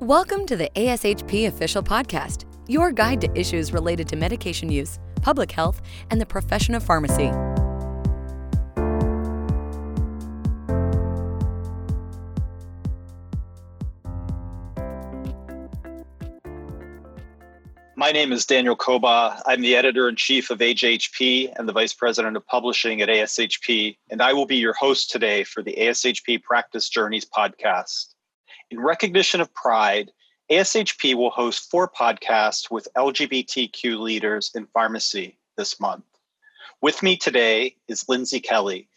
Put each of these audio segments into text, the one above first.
Welcome to the ASHP Official Podcast, your guide to issues related to medication use, public health, and the profession of pharmacy. My name is Daniel Cobaugh. I'm the editor in chief of AJHP and the vice president of publishing at ASHP, and I will be your host today for the ASHP Practice Journeys podcast. In recognition of Pride, ASHP will host four podcasts with LGBTQ leaders in pharmacy this month. With me today is Lindsey Kelley,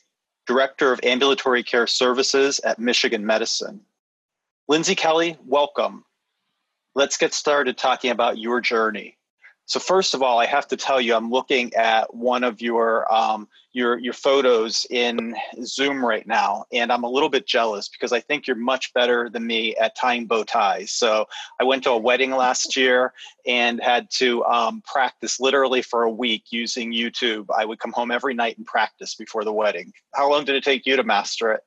Director of Ambulatory Care Services at Michigan Medicine. Lindsey Kelley, welcome. Let's get started talking about your journey. So first of all, I have to tell you, I'm looking at one of your um, your your photos in Zoom right now, and I'm a little bit jealous because I think you're much better than me at tying bow ties. So I went to a wedding last year and had to um, practice literally for a week using YouTube. I would come home every night and practice before the wedding. How long did it take you to master it?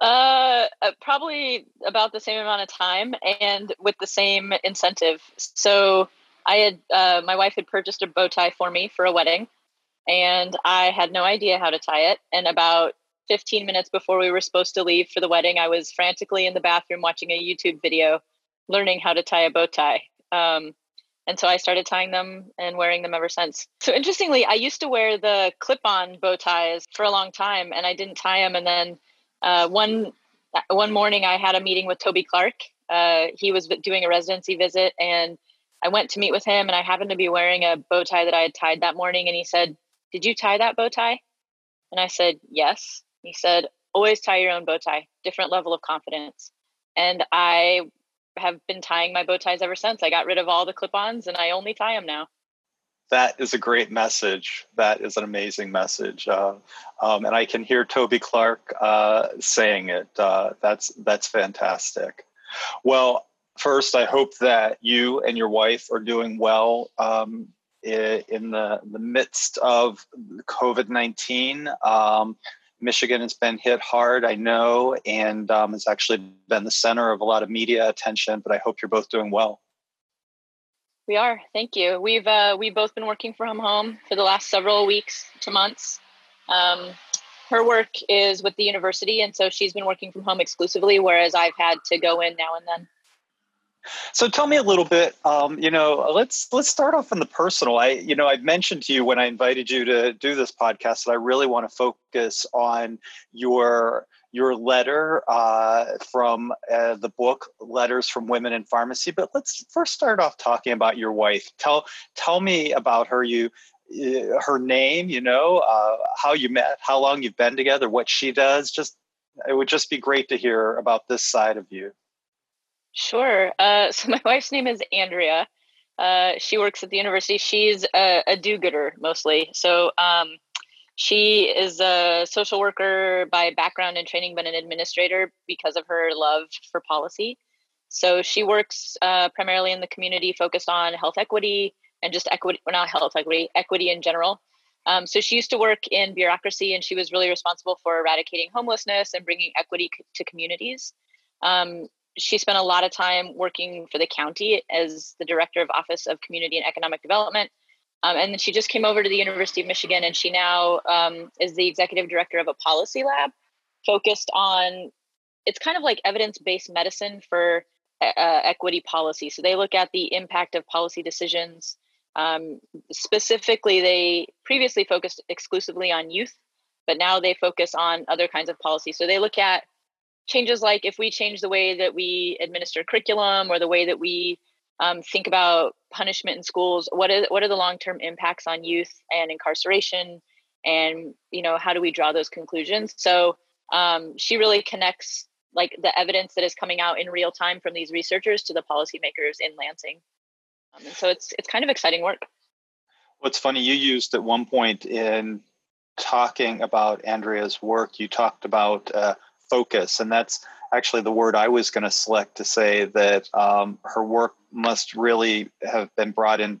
Uh, uh probably about the same amount of time and with the same incentive. So I had uh, my wife had purchased a bow tie for me for a wedding, and I had no idea how to tie it. And about 15 minutes before we were supposed to leave for the wedding, I was frantically in the bathroom watching a YouTube video, learning how to tie a bow tie. Um, and so I started tying them and wearing them ever since. So interestingly, I used to wear the clip-on bow ties for a long time, and I didn't tie them. And then uh, one one morning, I had a meeting with Toby Clark. Uh, he was doing a residency visit, and I went to meet with him and I happened to be wearing a bow tie that I had tied that morning. And he said, Did you tie that bow tie? And I said, Yes. He said, Always tie your own bow tie, different level of confidence. And I have been tying my bow ties ever since. I got rid of all the clip ons and I only tie them now. That is a great message. That is an amazing message, uh, um, and I can hear Toby Clark uh, saying it. Uh, that's that's fantastic. Well, first, I hope that you and your wife are doing well um, in the, the midst of COVID 19. Um, Michigan has been hit hard, I know, and um, has actually been the center of a lot of media attention, but I hope you're both doing well. We are. Thank you. We've uh, we've both been working from home for the last several weeks to months. Um, her work is with the university, and so she's been working from home exclusively, whereas I've had to go in now and then. So tell me a little bit. Um, you know, let's let's start off in the personal. I, you know, I mentioned to you when I invited you to do this podcast that I really want to focus on your your letter uh, from uh, the book "Letters from Women in Pharmacy." But let's first start off talking about your wife. Tell tell me about her. You uh, her name. You know, uh, how you met, how long you've been together, what she does. Just it would just be great to hear about this side of you. Sure. Uh, so my wife's name is Andrea. Uh, she works at the university. She's a, a do-gooder mostly. So um, she is a social worker by background and training, but an administrator because of her love for policy. So she works uh, primarily in the community, focused on health equity and just equity, well, not health equity, equity in general. Um, so she used to work in bureaucracy, and she was really responsible for eradicating homelessness and bringing equity to communities. Um, she spent a lot of time working for the county as the director of Office of Community and Economic Development. Um, and then she just came over to the University of Michigan and she now um, is the executive director of a policy lab focused on it's kind of like evidence based medicine for uh, equity policy. So they look at the impact of policy decisions. Um, specifically, they previously focused exclusively on youth, but now they focus on other kinds of policy. So they look at changes like if we change the way that we administer curriculum or the way that we um, think about punishment in schools what is what are the long-term impacts on youth and incarceration? And you know how do we draw those conclusions? So um, she really connects like the evidence that is coming out in real time from these researchers to the policymakers in lansing. Um, and so it's it's kind of exciting work. What's funny you used at one point in talking about andrea's work you talked about uh, focus. And that's actually the word I was going to select to say that um, her work must really have been brought in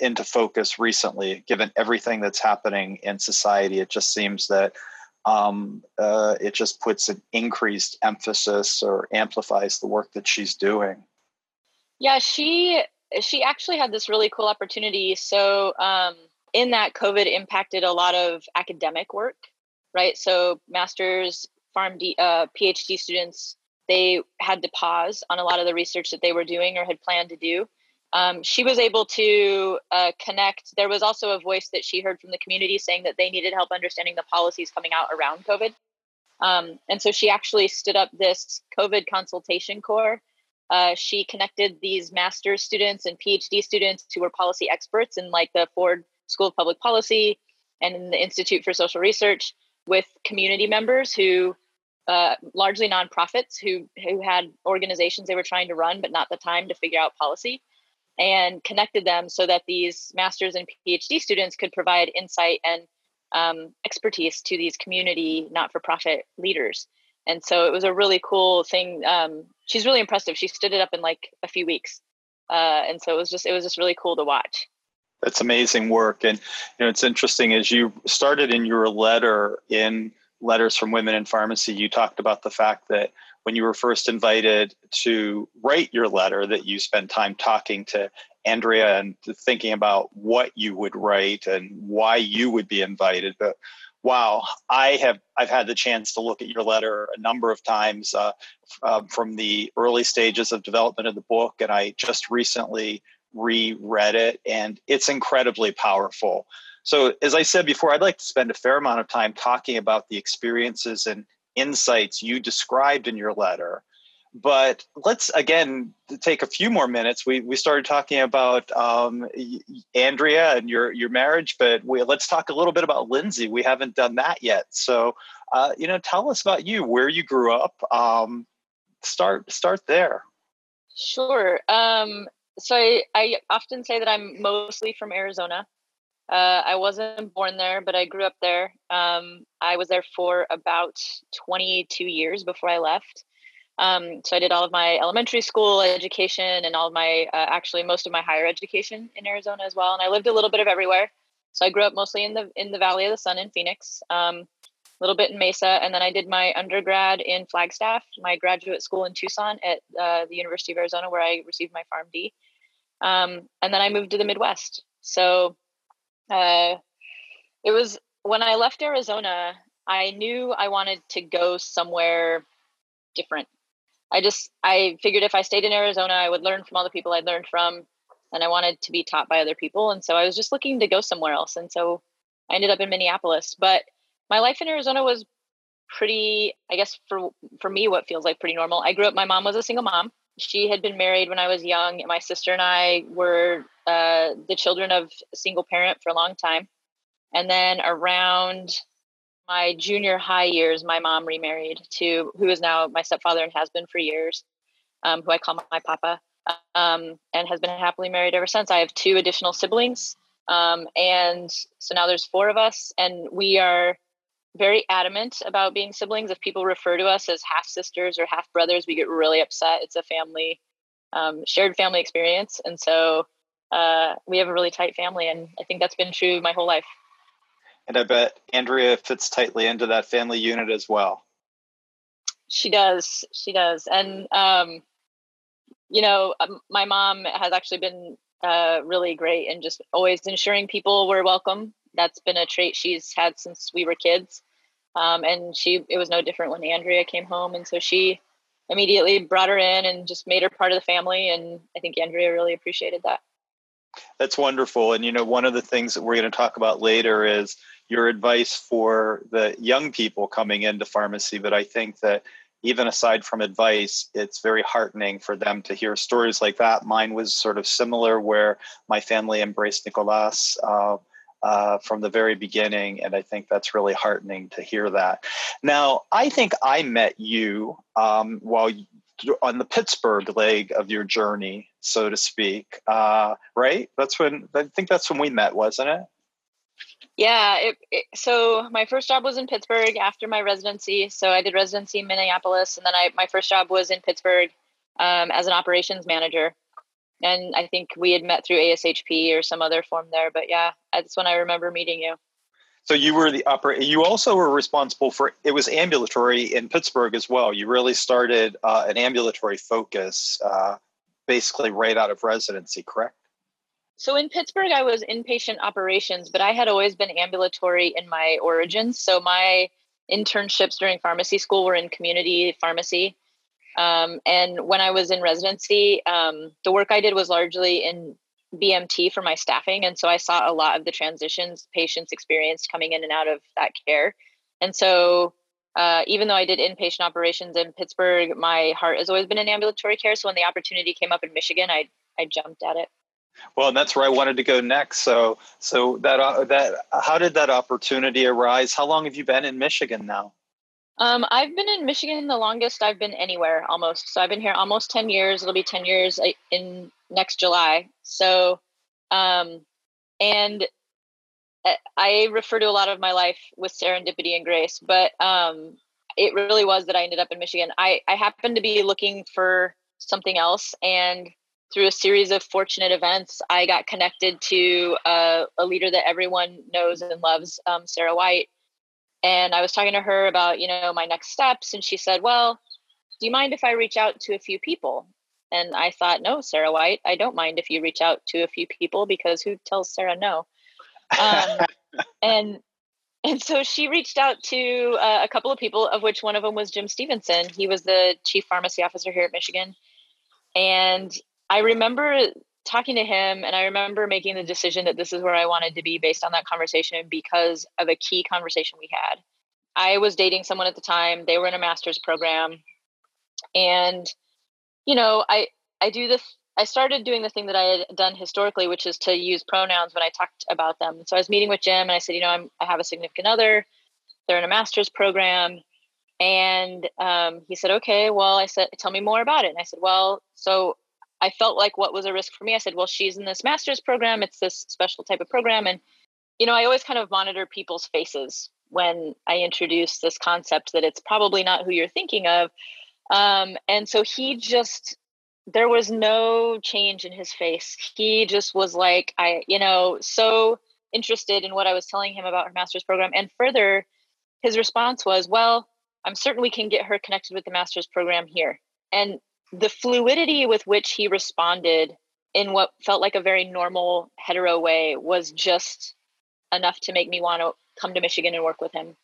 into focus recently, given everything that's happening in society. It just seems that um, uh, it just puts an increased emphasis or amplifies the work that she's doing. Yeah, she she actually had this really cool opportunity. So um, in that, COVID impacted a lot of academic work, right? So masters, PharmD, uh, PhD students, they had to pause on a lot of the research that they were doing or had planned to do. Um, she was able to uh, connect. There was also a voice that she heard from the community saying that they needed help understanding the policies coming out around COVID. Um, and so she actually stood up this COVID consultation corps. Uh, she connected these master's students and PhD students who were policy experts in like the Ford School of Public Policy and the Institute for Social Research with community members who uh, largely nonprofits who who had organizations they were trying to run but not the time to figure out policy and connected them so that these master's and phd students could provide insight and um, expertise to these community not-for-profit leaders. And so it was a really cool thing um, she's really impressive. She stood it up in like a few weeks. Uh, and so it was just it was just really cool to watch. That's amazing work. And you know it's interesting as you started in your letter in letters from women in pharmacy you talked about the fact that when you were first invited to write your letter that you spent time talking to andrea and thinking about what you would write and why you would be invited. But wow i have i've had the chance to look at your letter a number of times uh, uh, from the early stages of development of the book and i just recently reread it and it's incredibly powerful so, as I said before, I'd like to spend a fair amount of time talking about the experiences and insights you described in your letter. But let's again take a few more minutes. We, we started talking about um, Andrea and your your marriage, but we, let's talk a little bit about Lindsey. We haven't done that yet. So, uh, you know, tell us about you, where you grew up. Um, start start there. Sure. Um, so I, I often say that I'm mostly from Arizona. Uh, I wasn't born there, but I grew up there. Um, I was there for about 22 years before I left. Um, so I did all of my elementary school education and all of my, uh, actually most of my higher education in Arizona as well. And I lived a little bit of everywhere. So I grew up mostly in the in the Valley of the Sun in Phoenix, um, a little bit in Mesa, and then I did my undergrad in Flagstaff, my graduate school in Tucson at uh, the University of Arizona, where I received my PharmD. Um, and then I moved to the Midwest. So uh, it was when I left Arizona, I knew I wanted to go somewhere different. I just I figured if I stayed in Arizona, I would learn from all the people I'd learned from, and I wanted to be taught by other people. And so I was just looking to go somewhere else. And so I ended up in Minneapolis. But my life in Arizona was pretty, I guess for for me, what feels like pretty normal. I grew up. My mom was a single mom. She had been married when I was young. My sister and I were uh, the children of a single parent for a long time. And then around my junior high years, my mom remarried to who is now my stepfather and has been for years, um, who I call my papa, um, and has been happily married ever since. I have two additional siblings. Um, and so now there's four of us, and we are very adamant about being siblings. If people refer to us as half sisters or half brothers, we get really upset. It's a family, um, shared family experience. And so uh, we have a really tight family, and I think that's been true my whole life. And I bet Andrea fits tightly into that family unit as well. She does. She does. And, um, you know, um, my mom has actually been uh, really great and just always ensuring people were welcome. That's been a trait she's had since we were kids. Um, and she, it was no different when Andrea came home. And so she immediately brought her in and just made her part of the family. And I think Andrea really appreciated that. That's wonderful. And you know, one of the things that we're going to talk about later is your advice for the young people coming into pharmacy. But I think that even aside from advice, it's very heartening for them to hear stories like that. Mine was sort of similar, where my family embraced Nicolas. Uh, uh, from the very beginning, and I think that's really heartening to hear that. Now, I think I met you um, while you, on the Pittsburgh leg of your journey, so to speak. Uh, right? That's when I think that's when we met, wasn't it? Yeah. It, it, so my first job was in Pittsburgh after my residency. So I did residency in Minneapolis, and then I my first job was in Pittsburgh um, as an operations manager. And I think we had met through ASHP or some other form there. But yeah, that's when I remember meeting you. So you were the upper. You also were responsible for it was ambulatory in Pittsburgh as well. You really started uh, an ambulatory focus, uh, basically right out of residency, correct? So in Pittsburgh, I was inpatient operations, but I had always been ambulatory in my origins. So my internships during pharmacy school were in community pharmacy. Um, and when I was in residency, um, the work I did was largely in BMT for my staffing. And so I saw a lot of the transitions patients experienced coming in and out of that care. And so uh, even though I did inpatient operations in Pittsburgh, my heart has always been in ambulatory care. So when the opportunity came up in Michigan, I, I jumped at it. Well, and that's where I wanted to go next. So, so that uh, that how did that opportunity arise? How long have you been in Michigan now? Um, I've been in Michigan the longest I've been anywhere almost. So I've been here almost 10 years. It'll be 10 years uh, in next July. So, um, and uh, I refer to a lot of my life with serendipity and grace, but um, it really was that I ended up in Michigan. I, I happened to be looking for something else. And through a series of fortunate events, I got connected to a, a leader that everyone knows and loves, um, Sara White and I was talking to her about, you know, my next steps. And she said, Well, do you mind if I reach out to a few people? And I thought, No, Sara White, I don't mind if you reach out to a few people because who tells Sara no? Um, and and so she reached out to uh, a couple of people, of which one of them was Jim Stevenson. He was the chief pharmacy officer here at Michigan. And I remember talking to him and i remember making the decision that this is where i wanted to be based on that conversation because of a key conversation we had. I was dating someone at the time. They were in a master's program. And you know i i do this i started doing the thing that i had done historically which is to use pronouns when i talked about them. So i was meeting with jim and i said you know i'm i have a significant other. They're in a master's program. And um, he said okay well i said tell me more about it. And i said well so I felt like what was a risk for me. I said, well, she's in this master's program. It's this special type of program. And, you know, I always kind of monitor people's faces when I introduce this concept that it's probably not who you're thinking of. Um, and so he just, there was no change in his face. He just was like, I, you know, so interested in what I was telling him about her master's program. And further, his response was, well, I'm certain we can get her connected with the master's program here. And the fluidity with which he responded in what felt like a very normal hetero way was just enough to make me want to come to Michigan and work with him.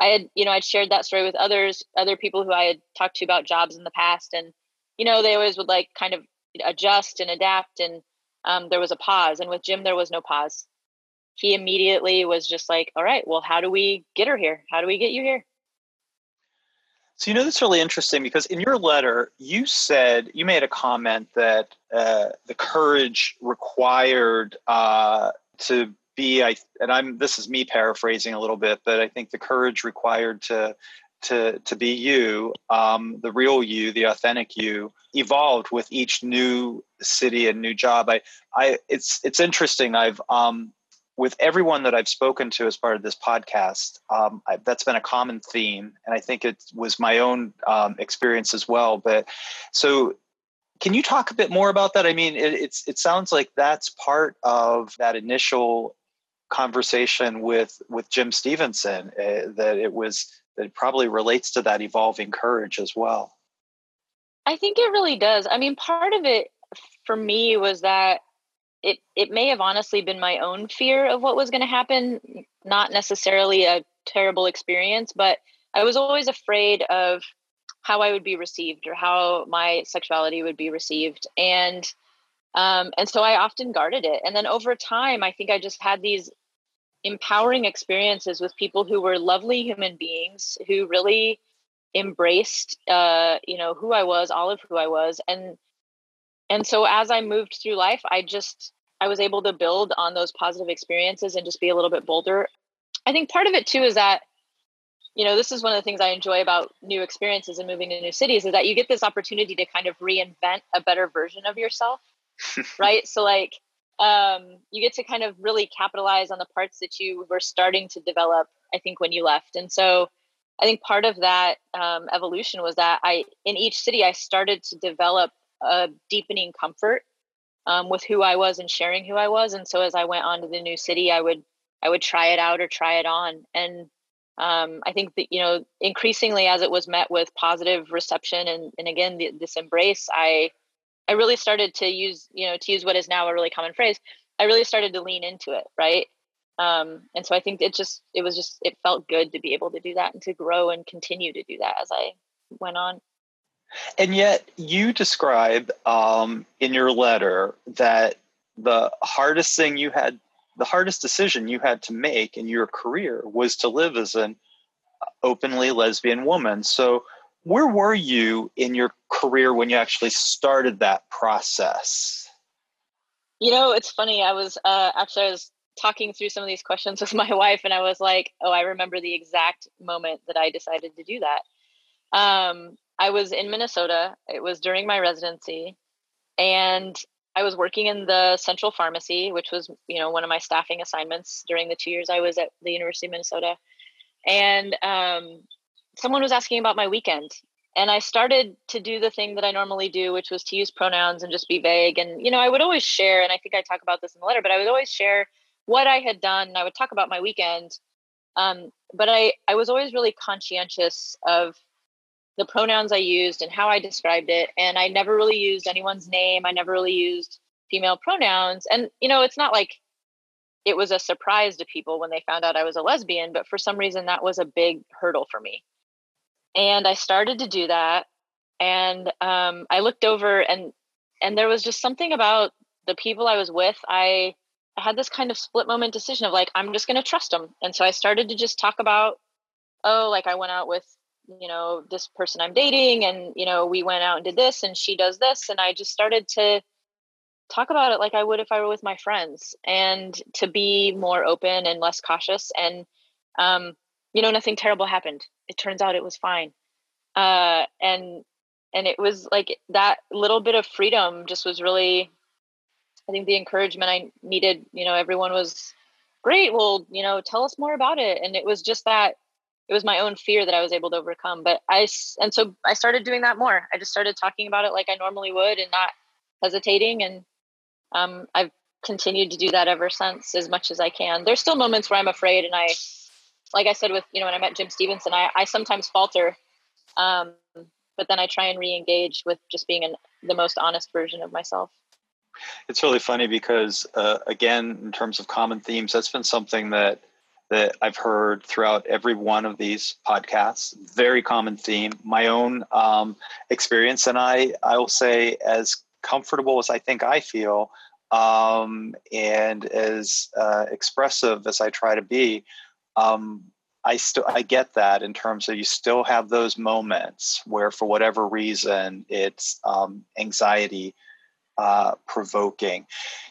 I had, you know, I'd shared that story with others, other people who I had talked to about jobs in the past, and you know, they always would like kind of adjust and adapt, and um, there was a pause. And with Jim, there was no pause. He immediately was just like, "All right, well, how do we get her here? How do we get you here?" So, you know, that's really interesting because in your letter, you said, you made a comment that uh, the courage required uh, to be, I, and I'm, this is me paraphrasing a little bit, but I think the courage required to, to, to be you, um, the real you, the authentic you, evolved with each new city and new job. I, I, it's, it's interesting. I've, um, with everyone that I've spoken to as part of this podcast, um, I, that's been a common theme, and I think it was my own um, experience as well. But so, can you talk a bit more about that? I mean, it, it's it sounds like that's part of that initial conversation with with Jim Stevenson. Uh, that it was that it probably relates to that evolving courage as well. I think it really does. I mean, part of it for me was that it it may have honestly been my own fear of what was going to happen not necessarily a terrible experience but i was always afraid of how i would be received or how my sexuality would be received and um, and so i often guarded it and then over time i think i just had these empowering experiences with people who were lovely human beings who really embraced uh, you know who i was all of who i was and and so as i moved through life i just i was able to build on those positive experiences and just be a little bit bolder. I think part of it too is that you know this is one of the things i enjoy about new experiences and moving to new cities is that you get this opportunity to kind of reinvent a better version of yourself right? So like um, you get to kind of really capitalize on the parts that you were starting to develop i think when you left. And so i think part of that um, evolution was that i in each city i started to develop a deepening comfort um, with who I was and sharing who I was. And so as I went on to the new city, I would I would try it out or try it on. And um, I think that, you know, increasingly as it was met with positive reception and, and again, the, this embrace, I, I really started to use, you know, to use what is now a really common phrase, I really started to lean into it. Right. Um, and so I think it just, it was just, it felt good to be able to do that and to grow and continue to do that as I went on. And yet, you describe um, in your letter that the hardest thing you had the hardest decision you had to make in your career was to live as an openly lesbian woman. So, where were you in your career when you actually started that process? You know, it's funny. I was uh, actually I was talking through some of these questions with my wife, and I was like, "Oh, I remember the exact moment that I decided to do that." Um, I was in Minnesota. It was during my residency, and I was working in the central pharmacy, which was, you know, one of my staffing assignments during the two years I was at the University of Minnesota. And um, someone was asking about my weekend. And I started to do the thing that I normally do, which was to use pronouns and just be vague. And, you know, I would always share, and I think I talk about this in the letter, but I would always share what I had done. And I would talk about my weekend. Um, but I, I was always really conscientious of the pronouns I used and how I described it. And I never really used anyone's name. I never really used female pronouns. And, you know, it's not like it was a surprise to people when they found out I was a lesbian, but for some reason that was a big hurdle for me. And I started to do that. And um, I looked over and and there was just something about the people I was with. I, I had this kind of split moment decision of like, I'm just going to trust them. And so I started to just talk about, oh, like I went out with you know this person i'm dating and you know we went out and did this and she does this. And i just started to talk about it like i would if i were with my friends and to be more open and less cautious. And um, you know nothing terrible happened. It turns out it was fine. Uh, and and it was like that little bit of freedom just was really i think the encouragement i needed you know everyone was great well you know tell us more about it. And it was just that it was my own fear that I was able to overcome. But I, and so I started doing that more. I just started talking about it like I normally would and not hesitating. And um, I've continued to do that ever since as much as I can. There's still moments where I'm afraid. And I, like I said, with, you know, when I met Jim Stevenson, I, I sometimes falter. Um, but then I try and re-engage with just being an, the most honest version of myself. It's really funny because, uh, again, in terms of common themes, that's been something that that I've heard throughout every one of these podcasts. Very common theme. My own um, experience, and I, I will say, as comfortable as I think I feel, um, and as uh, expressive as I try to be, um, I still I get that in terms of you still have those moments where, for whatever reason, it's um, anxiety uh, provoking.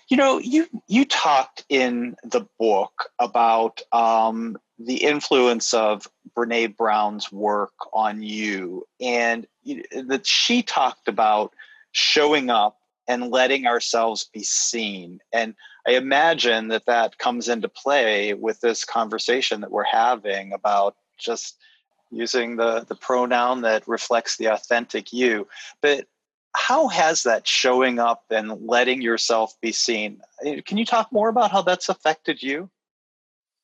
You know, you you talked in the book about um, the influence of Brene Brown's work on you, and that she talked about showing up and letting ourselves be seen. And I imagine that that comes into play with this conversation that we're having about just using the the pronoun that reflects the authentic you. But how has that showing up and letting yourself be seen? Eh, can you talk more about how that's affected you?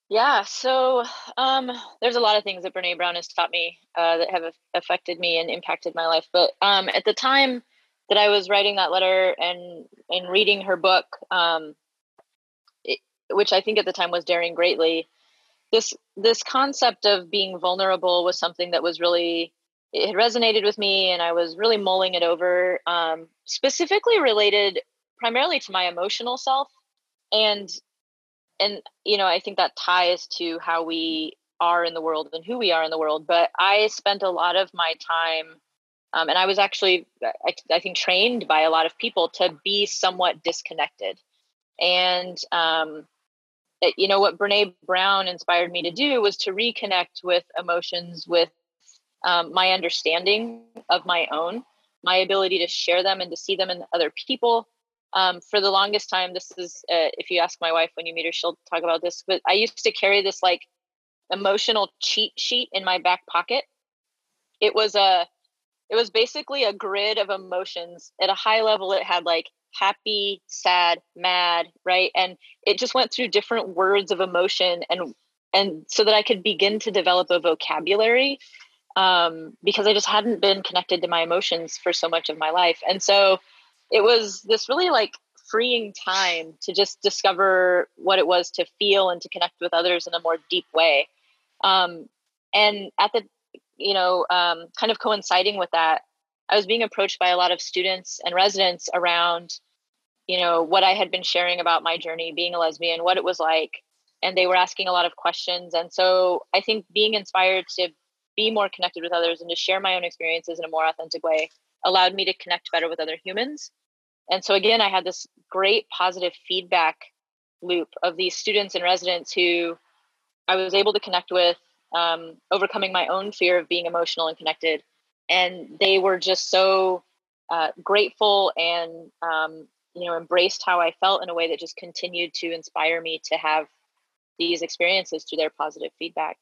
Yeah, so um, there's a lot of things that Brene Brown has taught me uh, that have affected me and impacted my life. But um, at the time that I was writing that letter and and reading her book, um, it, which I think at the time was daring greatly, this this concept of being vulnerable was something that was really it had resonated with me and I was really mulling it over, um, specifically related primarily to my emotional self. And, and, you know, I think that ties to how we are in the world and who we are in the world. But I spent a lot of my time, um, and I was actually, I, I, think, trained by a lot of people to be somewhat disconnected. And, um, it, you know, what Brene Brown inspired me to do was to reconnect with emotions, with um, my understanding of my own, my ability to share them and to see them in other people. Um, for the longest time, this is, uh, if you ask my wife when you meet her, she'll talk about this, but I used to carry this like emotional cheat sheet in my back pocket. It was a, it was basically a grid of emotions at a high level. It had like happy, sad, mad, right? And it just went through different words of emotion and and so that I could begin to develop a vocabulary um, because I just hadn't been connected to my emotions for so much of my life. And so it was this really like freeing time to just discover what it was to feel and to connect with others in a more deep way. Um, and at the, you know, um, kind of coinciding with that, I was being approached by a lot of students and residents around, you know, what I had been sharing about my journey being a lesbian, what it was like. And they were asking a lot of questions. And so I think being inspired to be more connected with others and to share my own experiences in a more authentic way allowed me to connect better with other humans. And so again, I had this great positive feedback loop of these students and residents who I was able to connect with, um, overcoming my own fear of being emotional and connected. And they were just so uh, grateful and um, you know embraced how I felt in a way that just continued to inspire me to have these experiences through their positive feedback.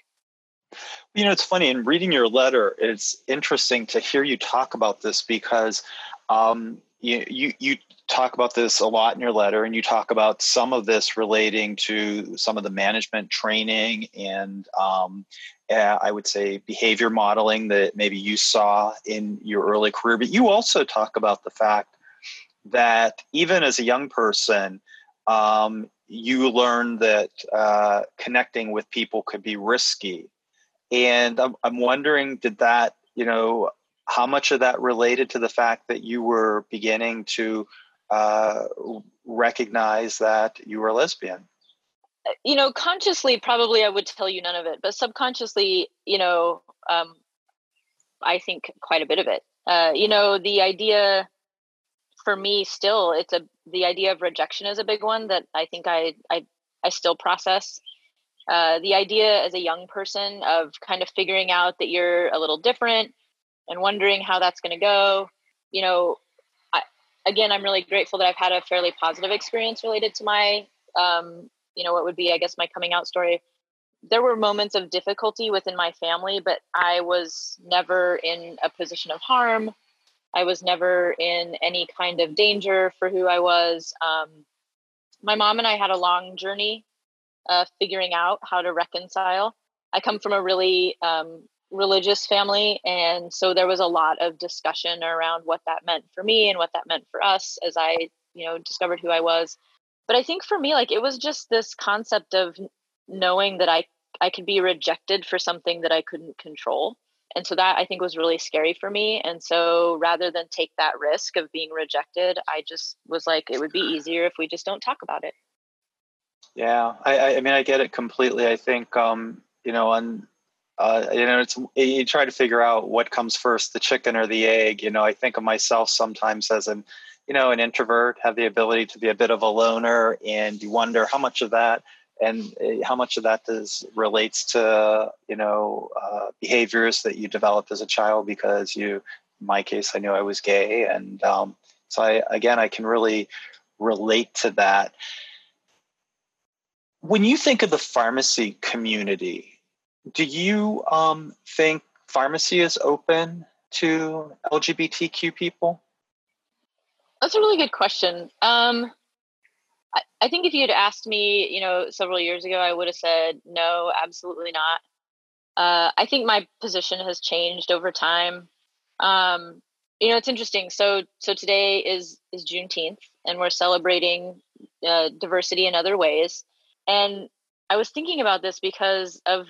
You know, it's funny in reading your letter. It's interesting to hear you talk about this because um, you, you you talk about this a lot in your letter, and you talk about some of this relating to some of the management training and um, uh, I would say behavior modeling that maybe you saw in your early career. But you also talk about the fact that even as a young person, um, you learned that uh, connecting with people could be risky and I'm, I'm wondering, did that, you know, how much of that related to the fact that you were beginning to uh, recognize that you were a lesbian? Uh, you know, consciously, probably I would tell you none of it, but subconsciously, you know, um, I think quite a bit of it. Uh, you know, the idea for me still, it's a the idea of rejection is a big one that I think I I I still process. Uh, the idea as a young person of kind of figuring out that you're a little different and wondering how that's going to go you know I, again i'm really grateful that i've had a fairly positive experience related to my um, you know what would be i guess my coming out story. There were moments of difficulty within my family but i was never in a position of harm. I was never in any kind of danger for who i was. Um, my mom and i had a long journey uh, figuring out how to reconcile. I come from a really um, religious family, and so there was a lot of discussion around what that meant for me and what that meant for us as I, you know, discovered who I was. But I think for me, like it was just this concept of knowing that I I could be rejected for something that I couldn't control. And so that I think was really scary for me. And so rather than take that risk of being rejected, I just was like, it would be easier if we just don't talk about it. Yeah, I, I mean, I get it completely. I think, um, you know, on, uh, you know, it's you try to figure out what comes first, the chicken or the egg. You know, I think of myself sometimes as an, you know, an introvert, have the ability to be a bit of a loner, and you wonder how much of that and eh, how much of that does relates to you know uh, behaviors that you developed as a child because you in my case i knew i was gay and um, so i again i can really relate to that when you think of the pharmacy community, do you um, think pharmacy is open to LGBTQ people? That's a really good question. Um, I, I, think if you had asked me, you know, several years ago, I would have said no, absolutely not. Uh, I think my position has changed over time. Um, you know, it's interesting. So, so today is is Juneteenth, and we're celebrating uh, diversity in other ways. And I was thinking about this because of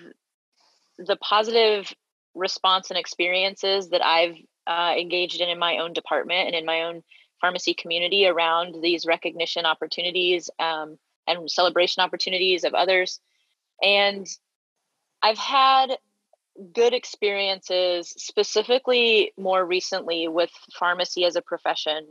the positive response and experiences that I've uh, engaged in in my own department and in my own pharmacy community around these recognition opportunities um, and celebration opportunities of others. And I've had good experiences, specifically more recently with pharmacy as a profession,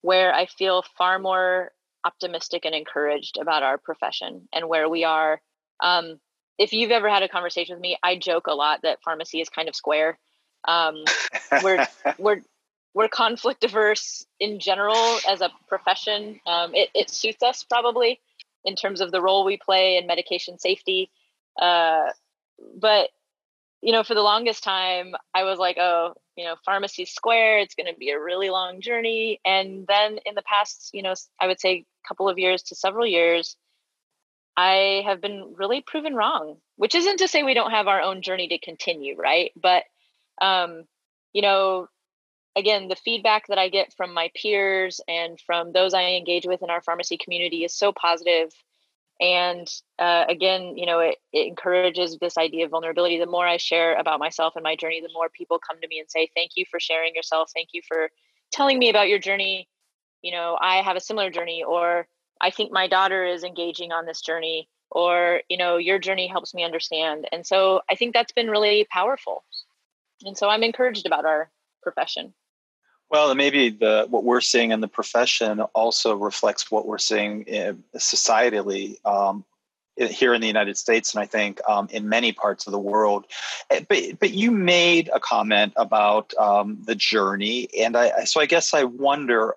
where I feel far more optimistic and encouraged about our profession and where we are. Um, if you've ever had a conversation with me, I joke a lot that pharmacy is kind of square. Um, we're we're we're conflict averse in general as a profession. Um, it, it suits us probably in terms of the role we play in medication safety. Uh, but you know, for the longest time, I was like, oh, you know, pharmacy square. It's going to be a really long journey. And then in the past, you know, I would say a couple of years to several years, I have been really proven wrong, which isn't to say we don't have our own journey to continue, right? But, um, you know, again, the feedback that I get from my peers and from those I engage with in our pharmacy community is so positive. And uh, again, you know, it, it encourages this idea of vulnerability. The more I share about myself and my journey, the more people come to me and say, Thank you for sharing yourself. Thank you for telling me about your journey. You know, I have a similar journey, or I think my daughter is engaging on this journey or you know your journey helps me understand and so i think that's been really powerful and so i'm encouraged about our profession well maybe the what we're seeing in the profession also reflects what we're seeing in, societally um, here in the United States, and I think um, in many parts of the world. Eh, but but you made a comment about um, the journey, and I so I guess I wonder: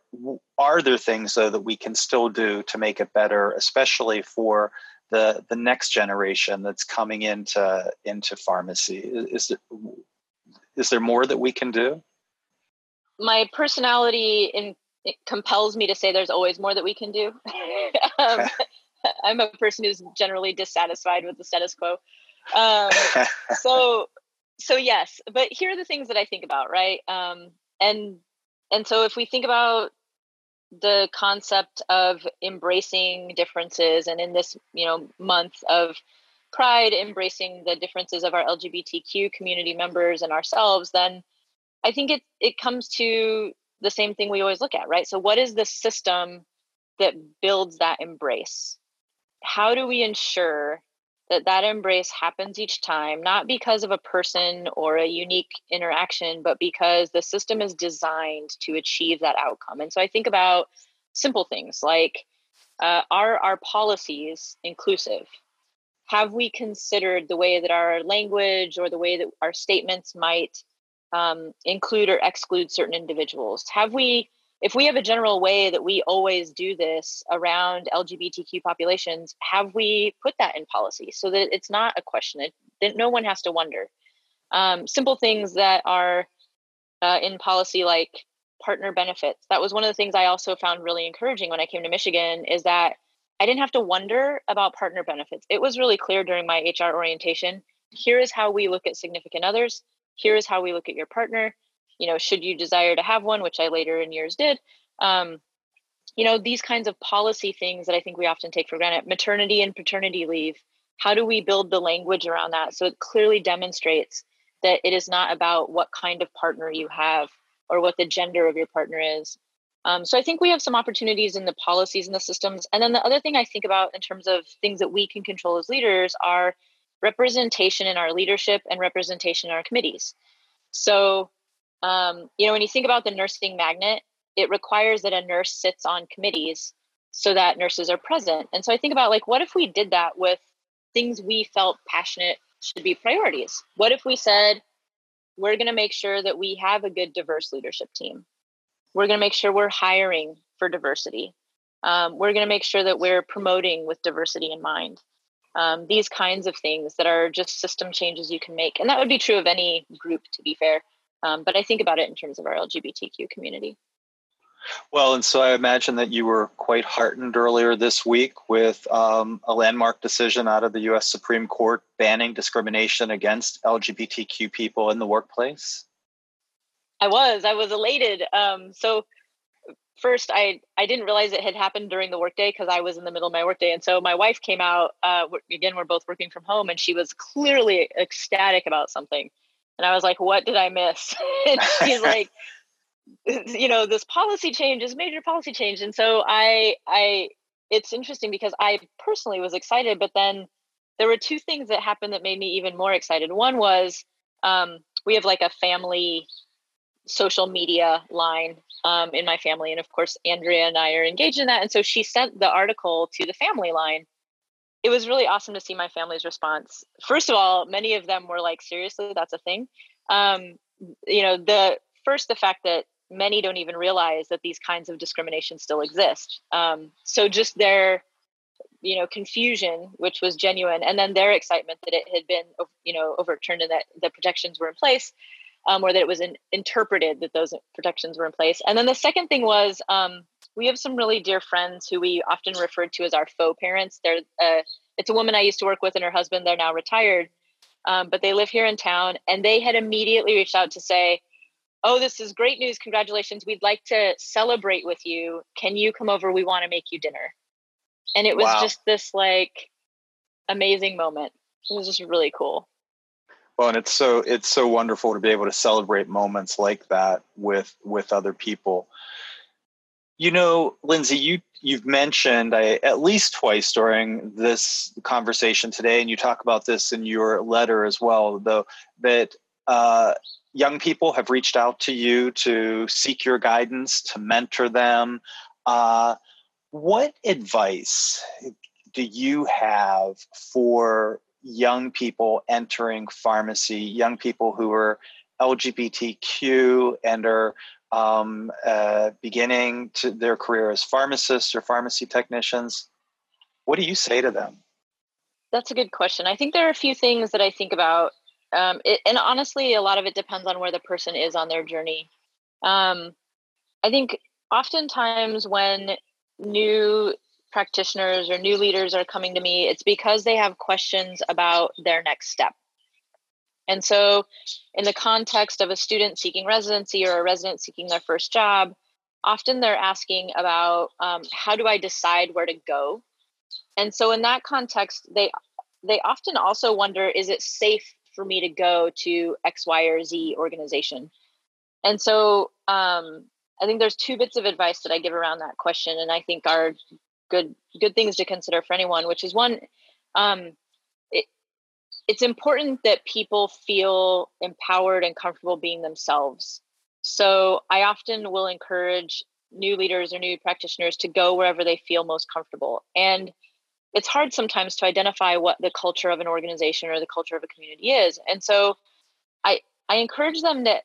are there things though that we can still do to make it better, especially for the the next generation that's coming into into pharmacy? Is is there more that we can do? My personality in, compels me to say there's always more that we can do. um, I'm a person who's generally dissatisfied with the status quo. Um, so, so yes, but here are the things that I think about, right? Um, and and so if we think about the concept of embracing differences, and in this you know month of pride, embracing the differences of our LGBTQ community members and ourselves, then I think it it comes to the same thing we always look at, right? So, what is the system that builds that embrace? how do we ensure that that embrace happens each time not because of a person or a unique interaction but because the system is designed to achieve that outcome and so i think about simple things like uh, are our policies inclusive have we considered the way that our language or the way that our statements might um, include or exclude certain individuals have we if we have a general way that we always do this around LGBTQ populations, have we put that in policy so that it's not a question that no one has to wonder? Um, simple things that are uh, in policy, like partner benefits. That was one of the things I also found really encouraging when I came to Michigan, is that I didn't have to wonder about partner benefits. It was really clear during my HR orientation. Here is how we look at significant others. Here is how we look at your partner. You know should you desire to have one which i later in years did um, you know these kinds of policy things that i think we often take for granted maternity and paternity leave how do we build the language around that? So it clearly demonstrates that it is not about what kind of partner you have or what the gender of your partner is. Um, so i think we have some opportunities in the policies and the systems. And then the other thing i think about in terms of things that we can control as leaders are representation in our leadership and representation in our committees so um, you know, when you think about the nursing magnet, it requires that a nurse sits on committees so that nurses are present. And so I think about like, what if we did that with things we felt passionate should be priorities? What if we said, we're going to make sure that we have a good diverse leadership team? We're going to make sure we're hiring for diversity. Um, we're going to make sure that we're promoting with diversity in mind. Um, these kinds of things that are just system changes you can make. And that would be true of any group, to be fair. Um, but I think about it in terms of our LGBTQ community. Well, and so I imagine that you were quite heartened earlier this week with um, a landmark decision out of the US Supreme Court banning discrimination against LGBTQ people in the workplace. I was. I was elated. Um, so, first, I, I didn't realize it had happened during the workday because I was in the middle of my workday. And so, my wife came out. Uh, again, we're both working from home, and she was clearly ecstatic about something. And I was like, what did I miss? and she's like, you know, this policy change is major policy change. And so I, I, it's interesting because I personally was excited, but then there were two things that happened that made me even more excited. One was um, we have like a family social media line um, in my family. And of course, Andrea and I are engaged in that. And so she sent the article to the family line it was really awesome to see my family's response. First of all, many of them were like, seriously, that's a thing. Um, you know, the first, the fact that many don't even realize that these kinds of discrimination still exist. Um, so just their, you know, confusion, which was genuine, and then their excitement that it had been, you know, overturned and that the protections were in place. Um, or that it was in, interpreted that those protections were in place. And then the second thing was um, we have some really dear friends who we often refer to as our faux parents. They're uh, it's a woman I used to work with and her husband. They're now retired, um, but they live here in town, and they had immediately reached out to say, "Oh, this is great news! Congratulations! We'd like to celebrate with you. Can you come over? We want to make you dinner." And it was wow. just this like amazing moment. It was just really cool. Well, and it's so it's so wonderful to be able to celebrate moments like that with with other people. You know, Lindsey, you you've mentioned I, at least twice during this conversation today, and you talk about this in your letter as well, though that uh, young people have reached out to you to seek your guidance, to mentor them. Uh, what advice do you have for young people entering pharmacy, young people who are LGBTQ and are um, uh, beginning to their career as pharmacists or pharmacy technicians? What do you say to them? That's a good question. I think there are a few things that I think about. Um, it, and honestly, a lot of it depends on where the person is on their journey. Um, I think oftentimes when new practitioners or new leaders are coming to me, it's because they have questions about their next step. And so, in the context of a student seeking residency or a resident seeking their first job, often they're asking about um, how do I decide where to go? And so, in that context, they they often also wonder is it safe for me to go to X, Y, or Z organization? And so, um, I think there's two bits of advice that I give around that question, and I think are good good things to consider for anyone. Which is one, um, it, it's important that people feel empowered and comfortable being themselves. So I often will encourage new leaders or new practitioners to go wherever they feel most comfortable, and it's hard sometimes to identify what the culture of an organization or the culture of a community is, and so I I encourage them that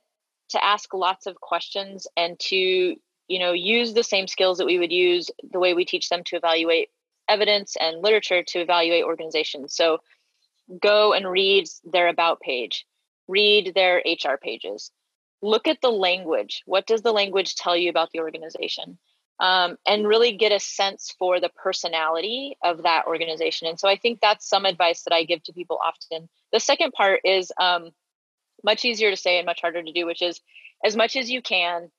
to ask lots of questions and to you know use the same skills that we would use the way we teach them to evaluate evidence and literature to evaluate organizations. So go and read their about page read their hr pages. Look at the language. What does the language tell you about the organization? Um, and really get a sense for the personality of that organization. And so i think that's some advice that i give to people often. The second part is um, much easier to say and much harder to do, which is as much as you can,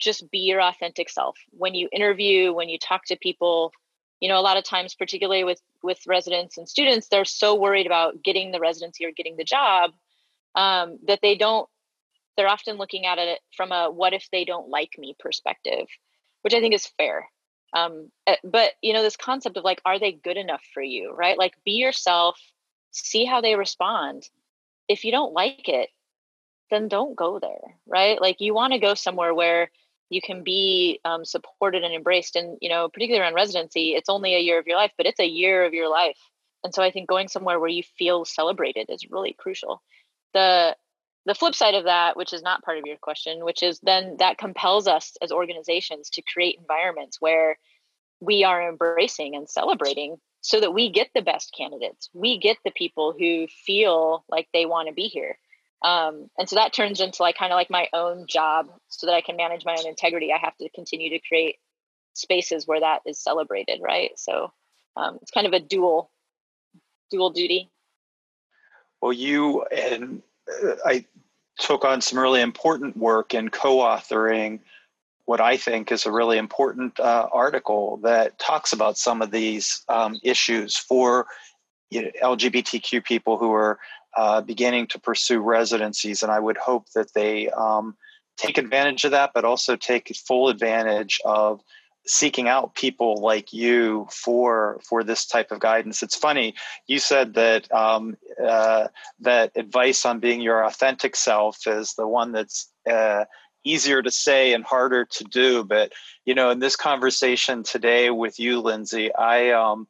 just be your authentic self. When you interview, when you talk to people, you know, a lot of times, particularly with with residents and students, they're so worried about getting the residency or getting the job um, that they don't. They're often looking at it from a "what if they don't like me" perspective, which I think is fair. Um, eh, but you know, this concept of like, are they good enough for you? Right? Like, be yourself. See how they respond if you don't like it, then don't go there, right? Like you want to go somewhere where you can be um, supported and embraced. And, you know, particularly around residency, it's only a year of your life, but it's a year of your life. And so I think going somewhere where you feel celebrated is really crucial. The the flip side of that, which is not part of your question, which is then that compels us as organizations to create environments where we are embracing and celebrating so that we get the best candidates. We get the people who feel like they want to be here. Um, and so that turns into like kind of like my own job so that I can manage my own integrity. I have to continue to create spaces where that is celebrated, right? So um, it's kind of a dual dual duty. Well, you and uh, I took on some really important work in co-authoring what I think is a really important uh, article that talks about some of these um, issues for you know, LGBTQ people who are uh, beginning to pursue residencies. And I would hope that they um, take advantage of that, but also take full advantage of seeking out people like you for for this type of guidance. It's funny you said that um, uh, that advice on being your authentic self is the one that's uh, easier to say and harder to do. But you know, in this conversation today with you, Lindsey, I um,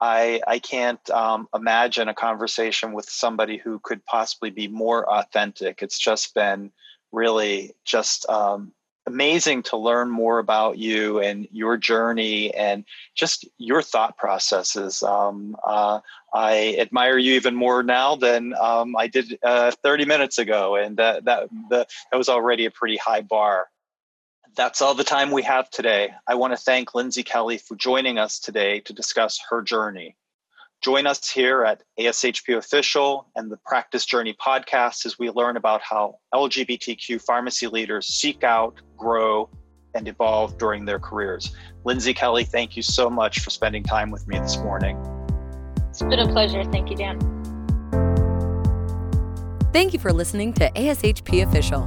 I I can't um, imagine a conversation with somebody who could possibly be more authentic. It's just been really just um, amazing to learn more about you and your journey and just your thought processes. Um, uh, I admire you even more now than um, I did uh, 30 minutes ago, and that that that was already a pretty high bar. That's all the time we have today. I want to thank Lindsey Kelley for joining us today to discuss her journey. Join us here at ASHP Official and the Practice Journey podcast as we learn about how LGBTQ pharmacy leaders seek out, grow, and evolve during their careers. Lindsey Kelley, thank you so much for spending time with me this morning. It's been a pleasure. Thank you, Dan. Thank you for listening to ASHP Official,